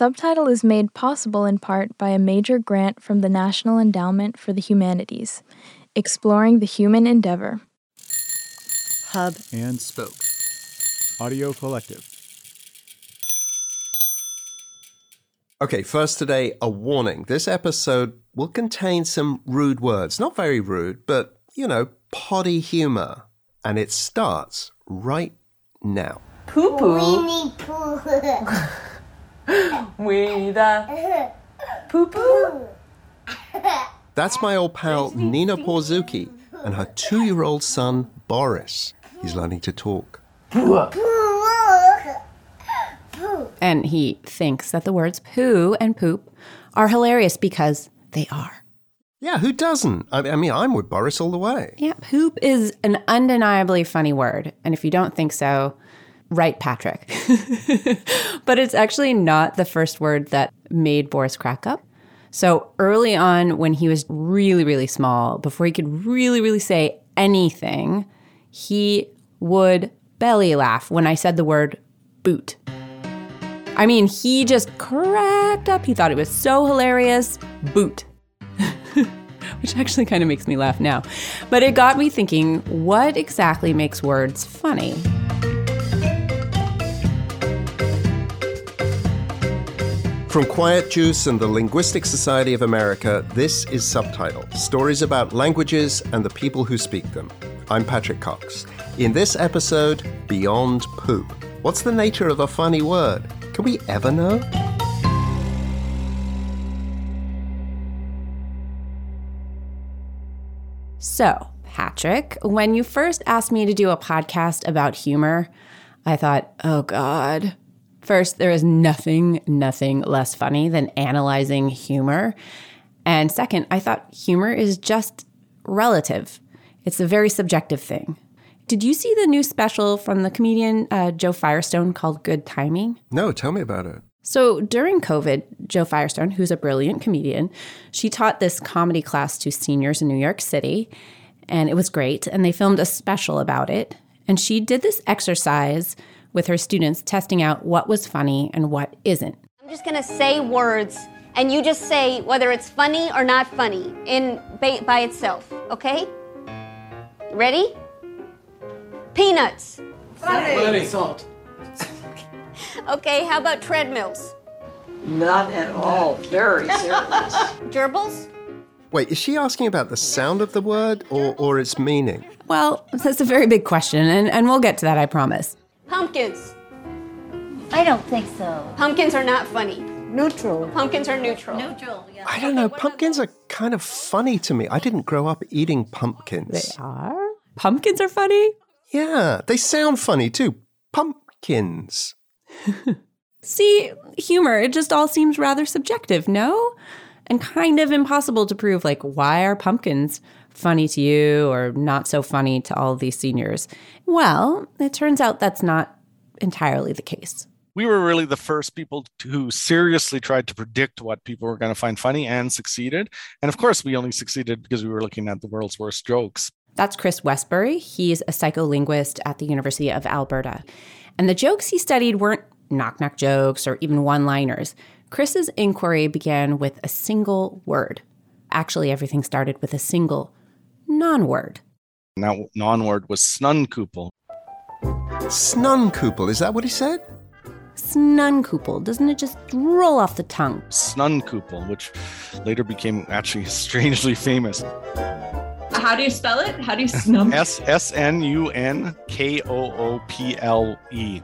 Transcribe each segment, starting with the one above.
Subtitle is made possible in part by a major grant from the National Endowment for the Humanities, exploring the human endeavor. Hub and Spoke. Audio Collective. Okay, first today, a warning. This episode will contain some rude words. Not very rude, but, you know, potty humor. And it starts right now. Poo poo. Winnie Pooh. With a poo poo. That's my old pal Nina Porzuki and her two year old son Boris. He's learning to talk. And he thinks that the words poo and poop are hilarious because they are. Yeah, who doesn't? I I mean, I'm with Boris all the way. Yeah, poop is an undeniably funny word. And if you don't think so, write Patrick. but it's actually not the first word that made Boris crack up. So early on, when he was really, really small, before he could really, really say anything, he would belly laugh when I said the word boot. I mean, he just cracked up. He thought it was so hilarious. Boot. Which actually kind of makes me laugh now. But it got me thinking what exactly makes words funny? From Quiet Juice and the Linguistic Society of America, this is Subtitle Stories about languages and the people who speak them. I'm Patrick Cox. In this episode, Beyond Poop. What's the nature of a funny word? Can we ever know? So, Patrick, when you first asked me to do a podcast about humor, I thought, oh God. First, there is nothing, nothing less funny than analyzing humor. And second, I thought humor is just relative, it's a very subjective thing. Did you see the new special from the comedian uh, Jo Firestone called Good Timing? No, tell me about it. So during COVID, Jo Firestone, who's a brilliant comedian, she taught this comedy class to seniors in New York City, and it was great. And they filmed a special about it. And she did this exercise with her students, testing out what was funny and what isn't. I'm just gonna say words, and you just say whether it's funny or not funny in by, by itself. Okay? Ready? Peanuts. Funny. Salt. Okay. How about treadmills? Not at all. Very serious. Gerbils. Wait, is she asking about the sound of the word or, or its meaning? Well, that's a very big question, and, and we'll get to that, I promise. Pumpkins. I don't think so. Pumpkins are not funny. Neutral. Pumpkins are neutral. Neutral, yeah. I don't know. Pumpkins are kind of funny to me. I didn't grow up eating pumpkins. They are? Pumpkins are funny? Yeah, they sound funny too. Pumpkins. See, humor, it just all seems rather subjective, no? And kind of impossible to prove, like, why are pumpkins funny to you or not so funny to all these seniors? Well, it turns out that's not entirely the case. we were really the first people who seriously tried to predict what people were going to find funny and succeeded. And of course, we only succeeded because we were looking at the world's worst jokes. That's Chris Westbury. He's a psycholinguist at the University of Alberta. And the jokes he studied weren't knock knock jokes or even one liners. Chris's inquiry began with a single word. Actually, everything started with a single non word. And that non word was snunkoople. Snunkoople, is that what he said? Snunkoople. Doesn't it just roll off the tongue? Snunkoople, which later became actually strangely famous. How do you spell it? How do you snum? S S N U N K O O P L E.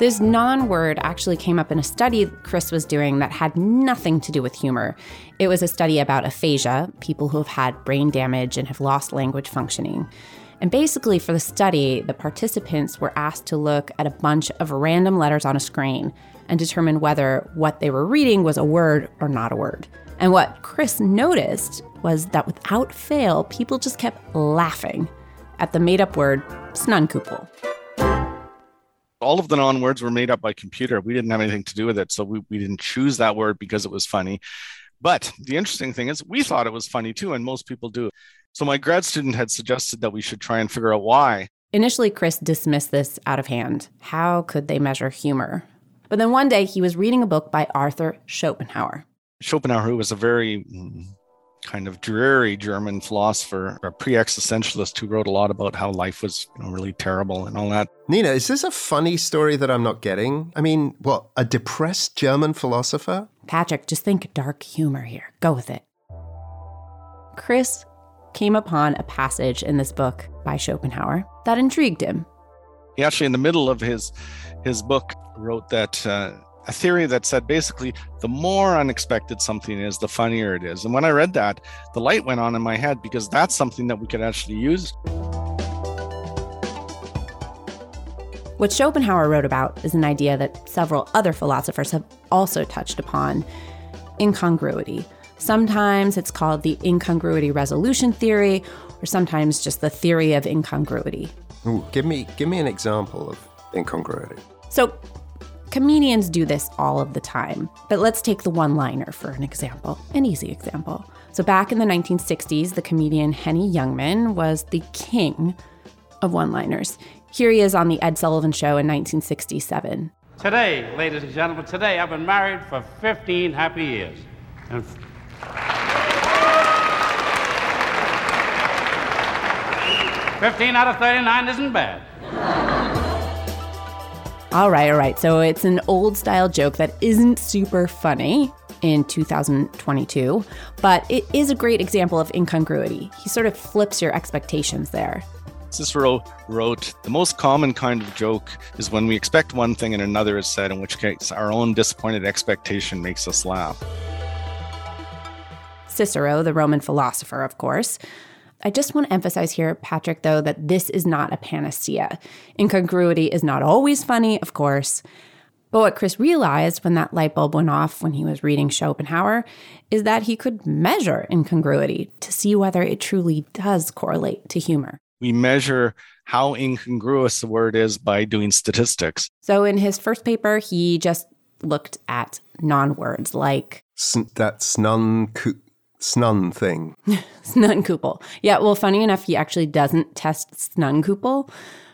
This non word actually came up in a study Chris was doing that had nothing to do with humor. It was a study about aphasia, people who have had brain damage and have lost language functioning. And basically, for the study, the participants were asked to look at a bunch of random letters on a screen and determine whether what they were reading was a word or not a word. And what Chris noticed was that without fail, people just kept laughing at the made up word snunkoople. All of the non words were made up by computer. We didn't have anything to do with it. So we, we didn't choose that word because it was funny. But the interesting thing is, we thought it was funny too, and most people do. So my grad student had suggested that we should try and figure out why. Initially, Chris dismissed this out of hand. How could they measure humor? But then one day he was reading a book by Arthur Schopenhauer. Schopenhauer, who was a very kind of dreary German philosopher, a pre-existentialist who wrote a lot about how life was you know, really terrible and all that. Nina, is this a funny story that I'm not getting? I mean, what, a depressed German philosopher? Patrick, just think dark humor here. Go with it. Chris came upon a passage in this book by Schopenhauer that intrigued him. He actually, in the middle of his his book, wrote that uh, a theory that said basically the more unexpected something is, the funnier it is. And when I read that, the light went on in my head because that's something that we could actually use. What Schopenhauer wrote about is an idea that several other philosophers have also touched upon incongruity. Sometimes it's called the incongruity resolution theory, or sometimes just the theory of incongruity. Ooh, give me give me an example of incongruity. So, comedians do this all of the time, but let's take the one-liner for an example, an easy example. So, back in the 1960s, the comedian Henny Youngman was the king of one-liners. Here he is on the Ed Sullivan Show in 1967. Today, ladies and gentlemen, today I've been married for 15 happy years. And Fifteen out of thirty-nine isn't bad. All right, all right. So it's an old style joke that isn't super funny in 2022, but it is a great example of incongruity. He sort of flips your expectations there. Cicero wrote, The most common kind of joke is when we expect one thing and another is said, in which case our own disappointed expectation makes us laugh. Cicero, the Roman philosopher, of course. I just want to emphasize here, Patrick, though, that this is not a panacea. Incongruity is not always funny, of course. But what Chris realized when that light bulb went off when he was reading Schopenhauer is that he could measure incongruity to see whether it truly does correlate to humor. We measure how incongruous the word is by doing statistics. So in his first paper, he just looked at non words like. S- that snun snun thing. Snun Snunkoople. Yeah, well, funny enough, he actually doesn't test Snun Snunkoople,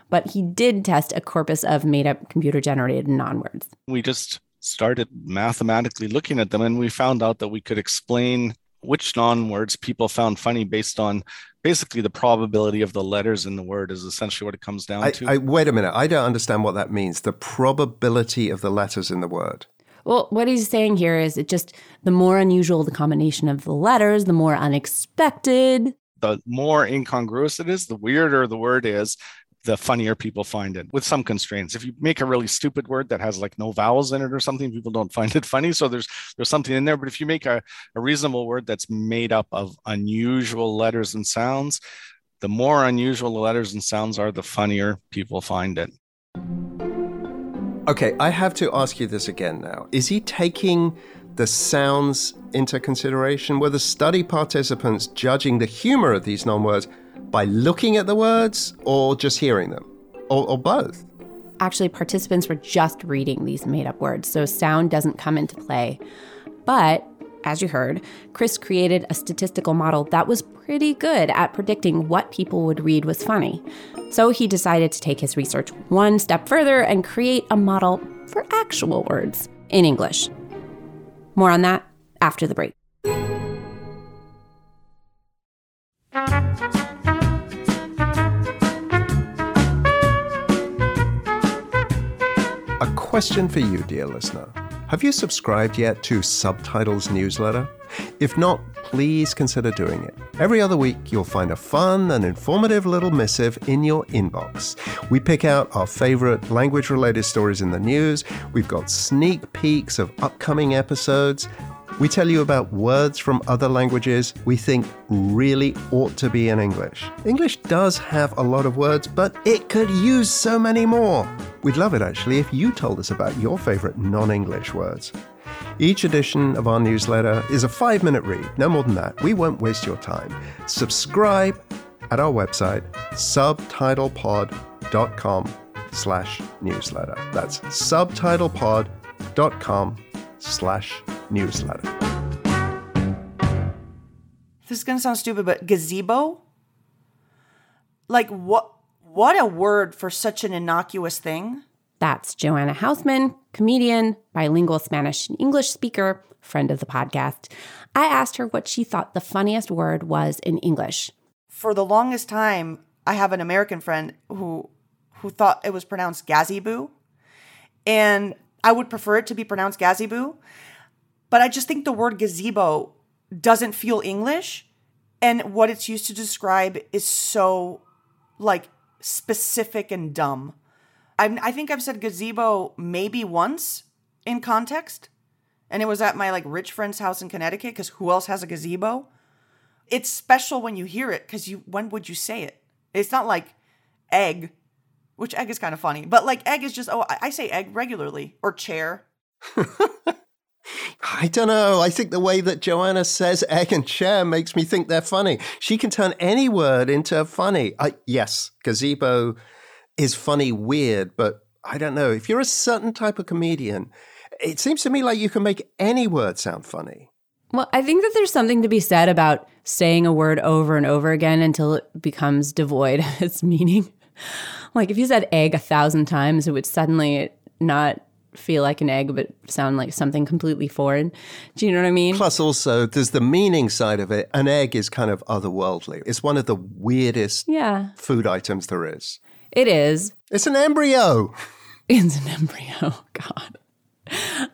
but he did test a corpus of made up computer generated non words. We just started mathematically looking at them and we found out that we could explain which non words people found funny based on basically the probability of the letters in the word is essentially what it comes down I, to. I, wait a minute. I don't understand what that means. The probability of the letters in the word. Well, what he's saying here is it just the more unusual the combination of the letters, the more unexpected. The more incongruous it is, the weirder the word is, the funnier people find it with some constraints. If you make a really stupid word that has like no vowels in it or something, people don't find it funny. So there's there's something in there. But if you make a, a reasonable word that's made up of unusual letters and sounds, the more unusual the letters and sounds are, the funnier people find it. Okay, I have to ask you this again now. Is he taking the sounds into consideration? Were the study participants judging the humor of these non words by looking at the words or just hearing them? Or, or both? Actually, participants were just reading these made up words, so sound doesn't come into play. But as you heard, Chris created a statistical model that was pretty good at predicting what people would read was funny. So he decided to take his research one step further and create a model for actual words in English. More on that after the break. A question for you, dear listener. Have you subscribed yet to Subtitles newsletter? If not, please consider doing it. Every other week, you'll find a fun and informative little missive in your inbox. We pick out our favorite language related stories in the news, we've got sneak peeks of upcoming episodes. We tell you about words from other languages we think really ought to be in English. English does have a lot of words, but it could use so many more. We'd love it actually if you told us about your favorite non English words. Each edition of our newsletter is a five minute read, no more than that. We won't waste your time. Subscribe at our website, subtitlepod.com slash newsletter. That's subtitlepod.com slash newsletter. This is gonna sound stupid, but gazebo? Like what what a word for such an innocuous thing. That's Joanna Hausmann, comedian, bilingual Spanish and English speaker, friend of the podcast. I asked her what she thought the funniest word was in English. For the longest time, I have an American friend who who thought it was pronounced gazebo. And I would prefer it to be pronounced gazebo. But I just think the word gazebo doesn't feel English. And what it's used to describe is so like specific and dumb. I, I think I've said gazebo maybe once in context, and it was at my like rich friend's house in Connecticut because who else has a gazebo? It's special when you hear it because you when would you say it? It's not like egg, which egg is kind of funny, but like egg is just oh I, I say egg regularly or chair. I don't know. I think the way that Joanna says egg and chair makes me think they're funny. She can turn any word into funny. I, yes, gazebo is funny weird, but I don't know. If you're a certain type of comedian, it seems to me like you can make any word sound funny. Well, I think that there's something to be said about saying a word over and over again until it becomes devoid of its meaning. Like if you said egg a thousand times, it would suddenly not feel like an egg, but sound like something completely foreign. Do you know what I mean? Plus, also, there's the meaning side of it. An egg is kind of otherworldly. It's one of the weirdest yeah. food items there is. It is. It's an embryo. It's an embryo. Oh, God.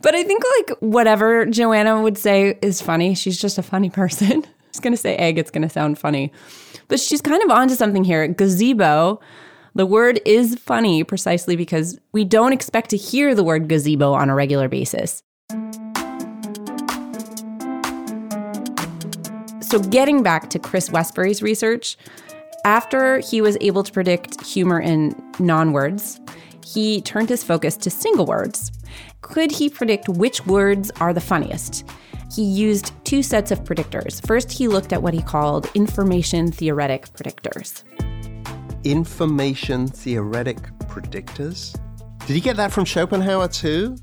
But I think like whatever Joanna would say is funny. She's just a funny person. She's gonna say egg. It's gonna sound funny, but she's kind of onto something here. Gazebo. The word is funny precisely because we don't expect to hear the word gazebo on a regular basis. So, getting back to Chris Westbury's research, after he was able to predict humor in non words, he turned his focus to single words. Could he predict which words are the funniest? He used two sets of predictors. First, he looked at what he called information theoretic predictors. Information theoretic predictors? Did you get that from Schopenhauer too?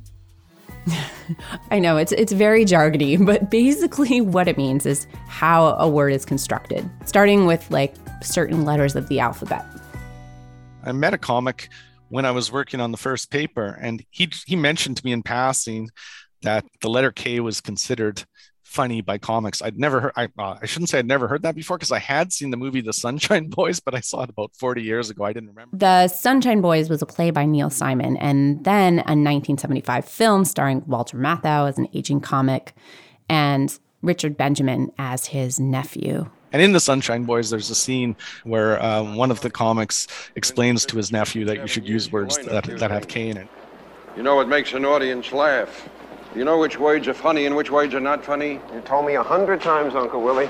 I know it's it's very jargony, but basically what it means is how a word is constructed, starting with like certain letters of the alphabet. I met a comic when I was working on the first paper, and he he mentioned to me in passing that the letter K was considered funny by comics. I'd never heard. I, uh, I shouldn't say I'd never heard that before because I had seen the movie The Sunshine Boys, but I saw it about forty years ago. I didn't remember. The Sunshine Boys was a play by Neil Simon, and then a 1975 film starring Walter Matthau as an aging comic, and Richard Benjamin as his nephew. And in the Sunshine Boys, there's a scene where uh, one of the comics explains to his nephew that you should use words that, that have K in it. You know what makes an audience laugh? You know which words are funny and which words are not funny? You told me a hundred times, Uncle Willie.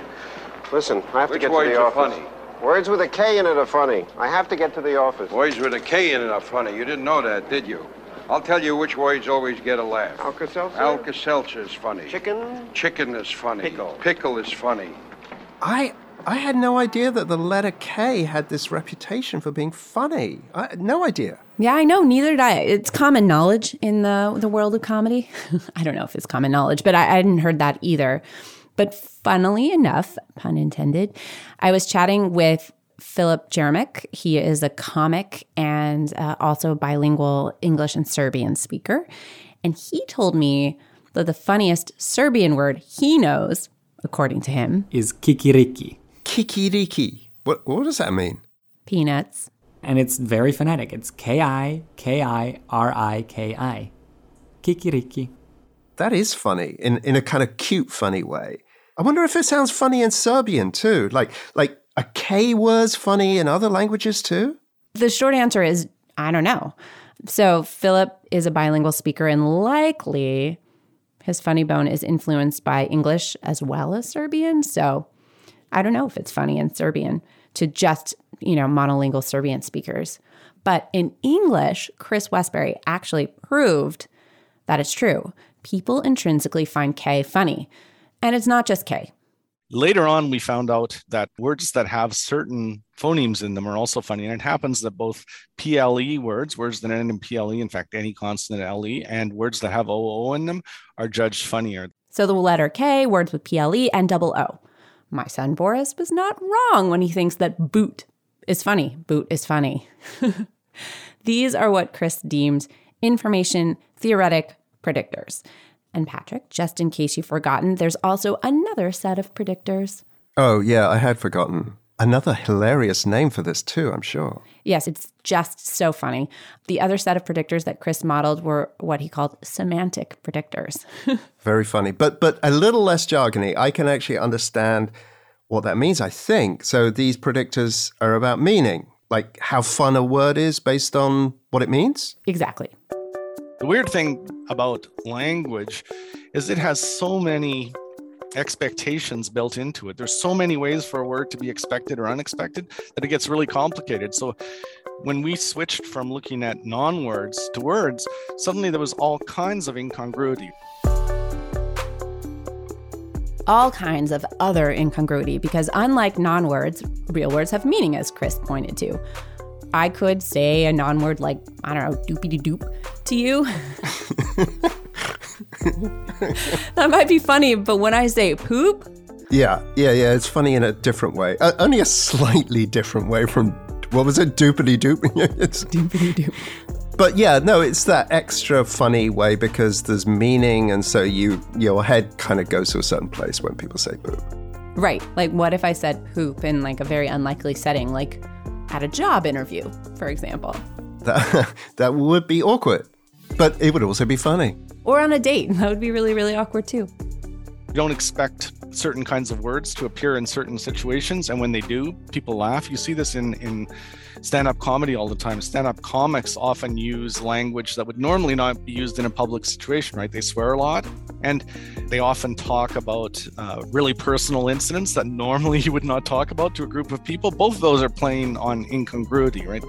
Listen, I have which to get to the are office. funny? Words with a K in it are funny. I have to get to the office. Words with a K in it are funny. You didn't know that, did you? I'll tell you which words always get a laugh. Alka-Seltzer? Alka-Seltzer is funny. Chicken? Chicken is funny. Pickle. Pickle is funny. I I had no idea that the letter K had this reputation for being funny. I had no idea. Yeah, I know. Neither did I. It's common knowledge in the the world of comedy. I don't know if it's common knowledge, but I, I hadn't heard that either. But funnily enough, pun intended, I was chatting with Philip Jeremic. He is a comic and uh, also bilingual English and Serbian speaker. And he told me that the funniest Serbian word he knows, according to him, is kikiriki. Kikiriki. What, what does that mean? Peanuts. And it's very phonetic. It's K I K I R I K I. Kikiriki. That is funny in, in a kind of cute, funny way. I wonder if it sounds funny in Serbian too. Like like a K word's funny in other languages too? The short answer is I don't know. So Philip is a bilingual speaker and likely his funny bone is influenced by English as well as Serbian. So I don't know if it's funny in Serbian to just, you know, monolingual Serbian speakers. But in English, Chris Westbury actually proved that it's true. People intrinsically find K funny. And it's not just K. Later on, we found out that words that have certain phonemes in them are also funny. And it happens that both PLE words, words that end in PLE, in fact, any consonant LE, and words that have OO in them are judged funnier. So the letter K, words with PLE, and double O. My son Boris was not wrong when he thinks that boot is funny. Boot is funny. These are what Chris deemed information theoretic predictors. And Patrick, just in case you've forgotten, there's also another set of predictors. Oh, yeah, I had forgotten. Another hilarious name for this, too, I'm sure. Yes, it's just so funny. The other set of predictors that Chris modeled were what he called semantic predictors. Very funny, but but a little less jargony. I can actually understand what that means, I think. So these predictors are about meaning, like how fun a word is based on what it means? Exactly. The weird thing about language is it has so many expectations built into it. There's so many ways for a word to be expected or unexpected that it gets really complicated. So when we switched from looking at non words to words, suddenly there was all kinds of incongruity. All kinds of other incongruity because, unlike non words, real words have meaning, as Chris pointed to. I could say a non word like, I don't know, doopy doop to you. that might be funny, but when I say poop, Yeah, yeah, yeah. It's funny in a different way. Uh, only a slightly different way from, what was it? Doopity doop? it's doopity doop. But yeah, no, it's that extra funny way because there's meaning, and so you your head kind of goes to a certain place when people say poop. right? Like, what if I said poop in like a very unlikely setting, like at a job interview, for example, That that would be awkward, but it would also be funny. Or on a date? That would be really, really awkward too. You don't expect certain kinds of words to appear in certain situations, and when they do, people laugh. You see this in, in stand up comedy all the time. Stand up comics often use language that would normally not be used in a public situation, right? They swear a lot, and they often talk about uh, really personal incidents that normally you would not talk about to a group of people. Both of those are playing on incongruity, right?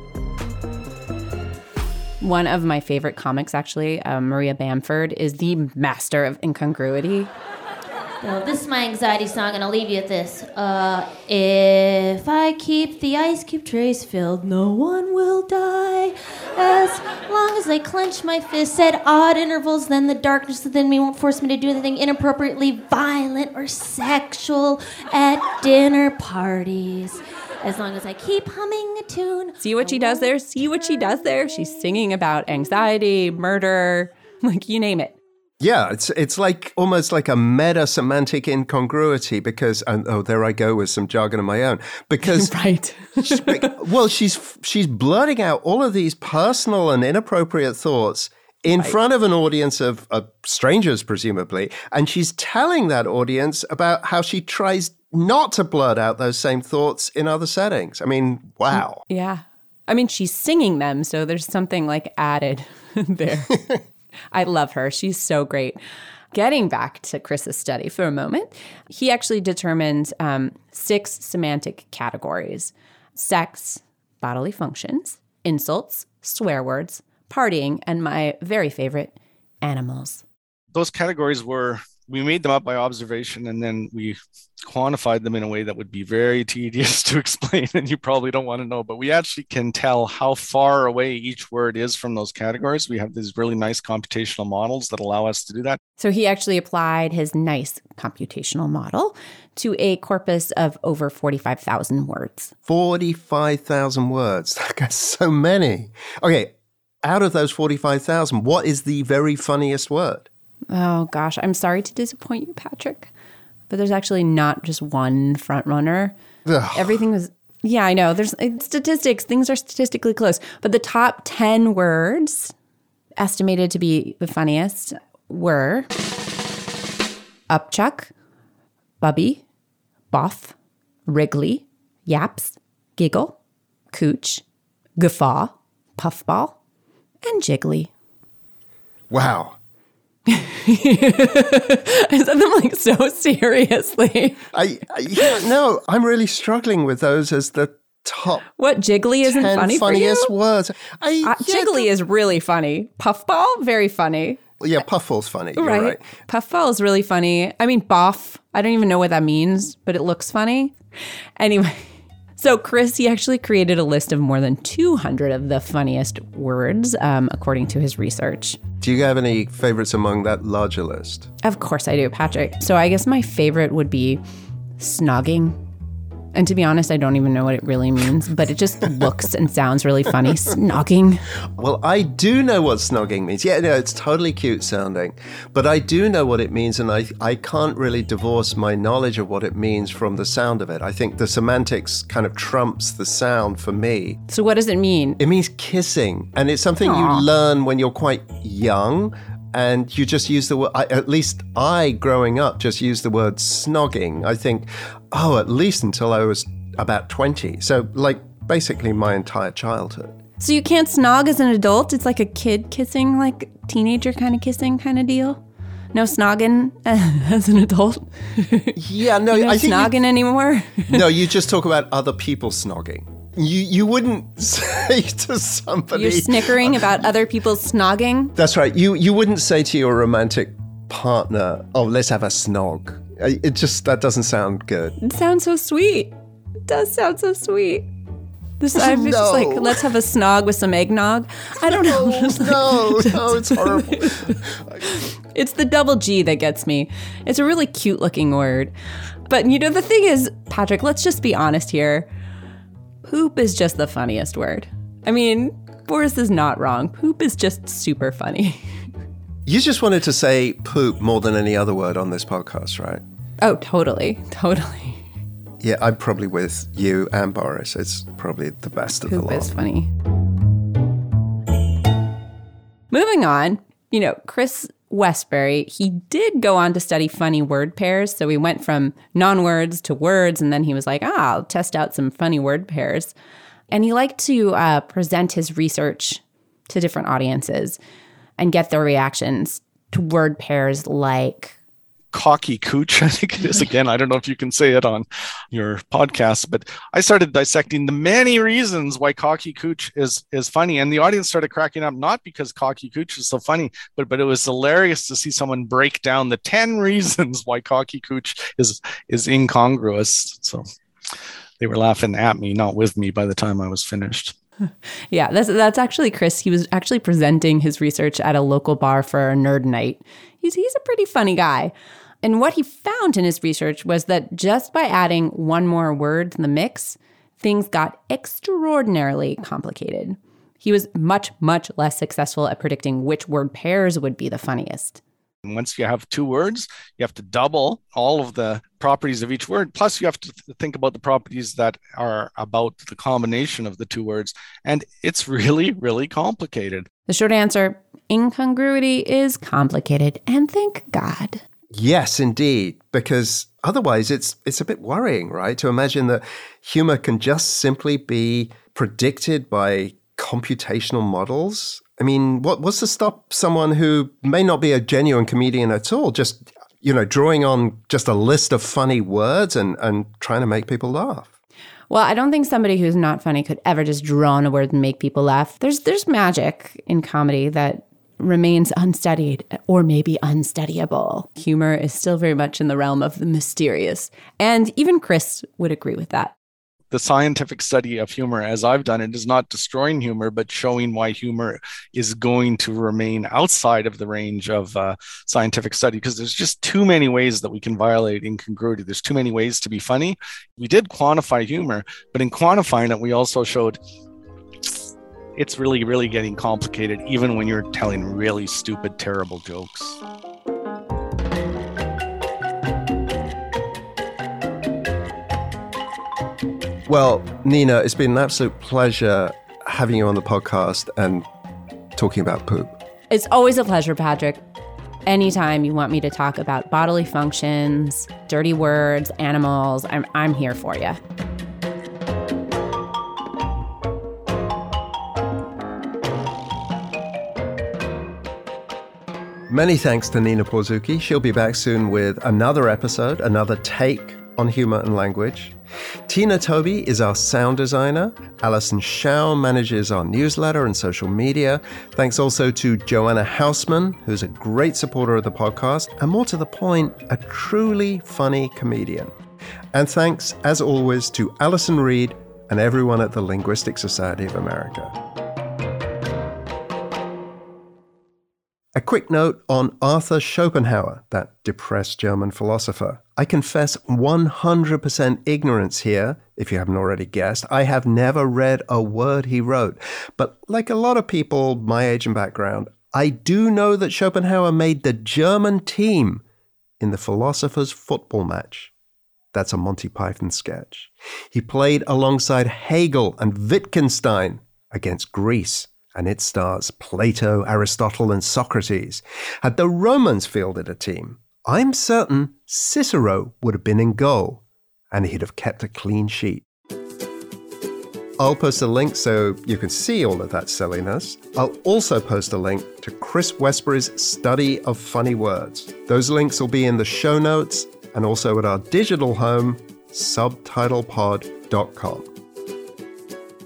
One of my favorite comics, actually, uh, Maria Bamford, is the master of incongruity. Well, this is my anxiety song, and I'll leave you with this. Uh, if I keep the ice cube trays filled, no one will die. As long as I clench my fists at odd intervals, then the darkness within me won't force me to do anything inappropriately violent or sexual at dinner parties. As long as I keep humming a tune. See what she does there? See what she does there? She's singing about anxiety, murder, like you name it. Yeah, it's it's like almost like a meta semantic incongruity because and oh there I go with some jargon of my own because right well she's she's blurting out all of these personal and inappropriate thoughts in Right. front of an audience of, of strangers presumably and she's telling that audience about how she tries not to blurt out those same thoughts in other settings. I mean, wow. Yeah. I mean, she's singing them, so there's something like added there. I love her. She's so great. Getting back to Chris's study for a moment, he actually determined um, six semantic categories sex, bodily functions, insults, swear words, partying, and my very favorite, animals. those categories were we made them up by observation and then we quantified them in a way that would be very tedious to explain and you probably don't want to know but we actually can tell how far away each word is from those categories we have these really nice computational models that allow us to do that So he actually applied his nice computational model to a corpus of over 45,000 words. 45,000 words. That's so many. Okay, out of those 45,000, what is the very funniest word? Oh gosh, I'm sorry to disappoint you, Patrick, but there's actually not just one front runner. Ugh. Everything was yeah, I know. There's it's statistics. Things are statistically close, but the top 10 words estimated to be the funniest were upchuck, bubby, boff, wriggly, yaps, giggle, cooch, guffaw, puffball, and jiggly. Wow. I said them like so seriously. I, I yeah, no, I'm really struggling with those as the top What jiggly isn't 10 funny funniest for you? words. I, Uh, yeah, jiggly is really funny. Puffball, very funny. yeah, puffball's funny. You're right. right. Puffball is really funny. I mean, boff. I don't even know what that means, but it looks funny. Anyway, so Chris, he actually created a list of more than 200 of the funniest words, um, according to his research. Do you have any favorites among that larger list? Of course I do, Patrick. So I guess my favorite would be snogging. And to be honest, I don't even know what it really means, but it just looks and sounds really funny. Snogging. Well, I do know what snogging means. Yeah, no, it's totally cute sounding. But I do know what it means, and I, I can't really divorce my knowledge of what it means from the sound of it. I think the semantics kind of trumps the sound for me. So, what does it mean? It means kissing, and it's something Aw. you learn when you're quite young. And you just use the word, I, at least I, growing up, just used the word snogging. I think, oh, at least until I was about 20. So, like, basically my entire childhood. So, you can't snog as an adult? It's like a kid kissing, like teenager kind of kissing kind of deal? No snogging as an adult? Yeah, no, You I think. you- snogging anymore? no, you just talk about other people snogging. You you wouldn't say to somebody. You're snickering about other people's snogging? That's right. You you wouldn't say to your romantic partner, "Oh, let's have a snog." It just that doesn't sound good. It sounds so sweet. It does sound so sweet. This I'm just like, let's have a snog with some eggnog. I don't know. Like- No, no, it's horrible. It's the double G that gets me. It's a really cute looking word. But you know, the thing is, Patrick, let's just be honest here. Poop is just the funniest word. I mean, Boris is not wrong. Poop is just super funny. You just wanted to say poop more than any other word on this podcast, right? Oh, totally. Totally. Yeah, I'm probably with you and Boris. It's probably the best of the lot. Poop is funny. Moving on, you know, Chris Westbury, he did go on to study funny word pairs. So we went from non words to words, and then he was like, ah, I'll test out some funny word pairs. And he liked to uh, present his research to different audiences and get their reactions to word pairs like cocky cooch i think it is again i don't know if you can say it on your podcast but i started dissecting the many reasons why cocky cooch is is funny and the audience started cracking up not because cocky cooch is so funny but but it was hilarious to see someone break down the 10 reasons why cocky cooch is is incongruous so they were laughing at me not with me by the time i was finished Yeah, that's that's actually Chris. He was actually presenting his research at a local bar for a nerd night. He's he's a pretty funny guy. And what he found in his research was that just by adding one more word to the mix, things got extraordinarily complicated. He was much, much less successful at predicting which word pairs would be the funniest. And once you have two words, you have to double all of the properties of each word. Plus, you have to th- think about the properties that are about the combination of the two words. And it's really, really complicated. The short answer incongruity is complicated, and thank God. Yes, indeed, because otherwise it's it's a bit worrying, right? To imagine that humor can just simply be predicted by computational models. I mean, what what's to stop someone who may not be a genuine comedian at all just you know drawing on just a list of funny words and and trying to make people laugh? Well, I don't think somebody who's not funny could ever just draw on a word and make people laugh. There's there's magic in comedy that remains unstudied or maybe unstudyable. Humor is still very much in the realm of the mysterious. And even Chris would agree with that. The scientific study of humor, as I've done it, is not destroying humor, but showing why humor is going to remain outside of the range of uh, scientific study because there's just too many ways that we can violate incongruity. There's too many ways to be funny. We did quantify humor, but in quantifying it, we also showed it's really, really getting complicated, even when you're telling really stupid, terrible jokes. Well, Nina, it's been an absolute pleasure having you on the podcast and talking about poop. It's always a pleasure, Patrick. Anytime you want me to talk about bodily functions, dirty words, animals, I'm, I'm here for you. Many thanks to Nina Porzuki. She'll be back soon with another episode, another take on humor and language. Tina Toby is our sound designer. Alison Shao manages our newsletter and social media. Thanks also to Joanna Hausmann, who's a great supporter of the podcast, and more to the point, a truly funny comedian. And thanks, as always, to Alison Reed and everyone at the Linguistic Society of America. A quick note on Arthur Schopenhauer, that depressed German philosopher. I confess 100% ignorance here, if you haven't already guessed. I have never read a word he wrote. But like a lot of people my age and background, I do know that Schopenhauer made the German team in the Philosopher's Football match. That's a Monty Python sketch. He played alongside Hegel and Wittgenstein against Greece and it stars Plato, Aristotle, and Socrates. Had the Romans fielded a team, I'm certain Cicero would have been in goal, and he'd have kept a clean sheet. I'll post a link so you can see all of that silliness. I'll also post a link to Chris Westbury's study of funny words. Those links will be in the show notes and also at our digital home, subtitlepod.com.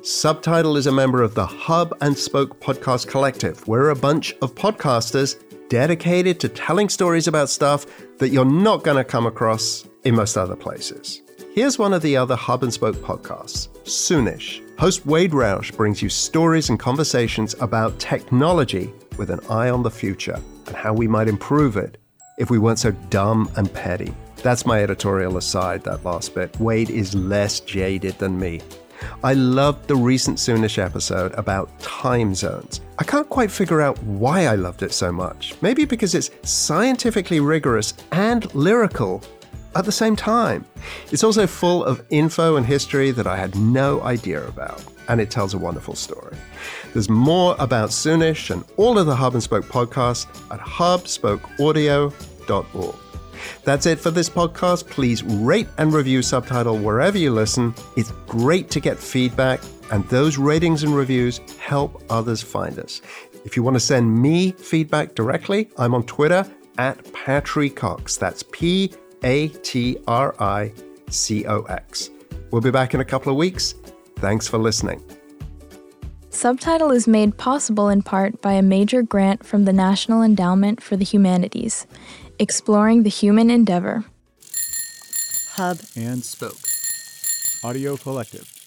Subtitle is a member of the Hub and Spoke Podcast Collective. We're a bunch of podcasters dedicated to telling stories about stuff that you're not going to come across in most other places. Here's one of the other Hub and Spoke podcasts, Soonish. Host Wade Roush brings you stories and conversations about technology with an eye on the future and how we might improve it if we weren't so dumb and petty. That's my editorial aside, that last bit. Wade is less jaded than me. I loved the recent Soonish episode about time zones. I can't quite figure out why I loved it so much. Maybe because it's scientifically rigorous and lyrical at the same time. It's also full of info and history that I had no idea about, and it tells a wonderful story. There's more about Soonish and all of the Hub and Spoke podcasts at hubspokeaudio.org. That's it for this podcast. Please rate and review Subtitle wherever you listen. It's great to get feedback, and those ratings and reviews help others find us. If you want to send me feedback directly, I'm on Twitter at Patry Cox. That's P A T R I C O X. We'll be back in a couple of weeks. Thanks for listening. Subtitle is made possible in part by a major grant from the National Endowment for the Humanities. Exploring the Human Endeavor. Hub and Spoke. Audio Collective.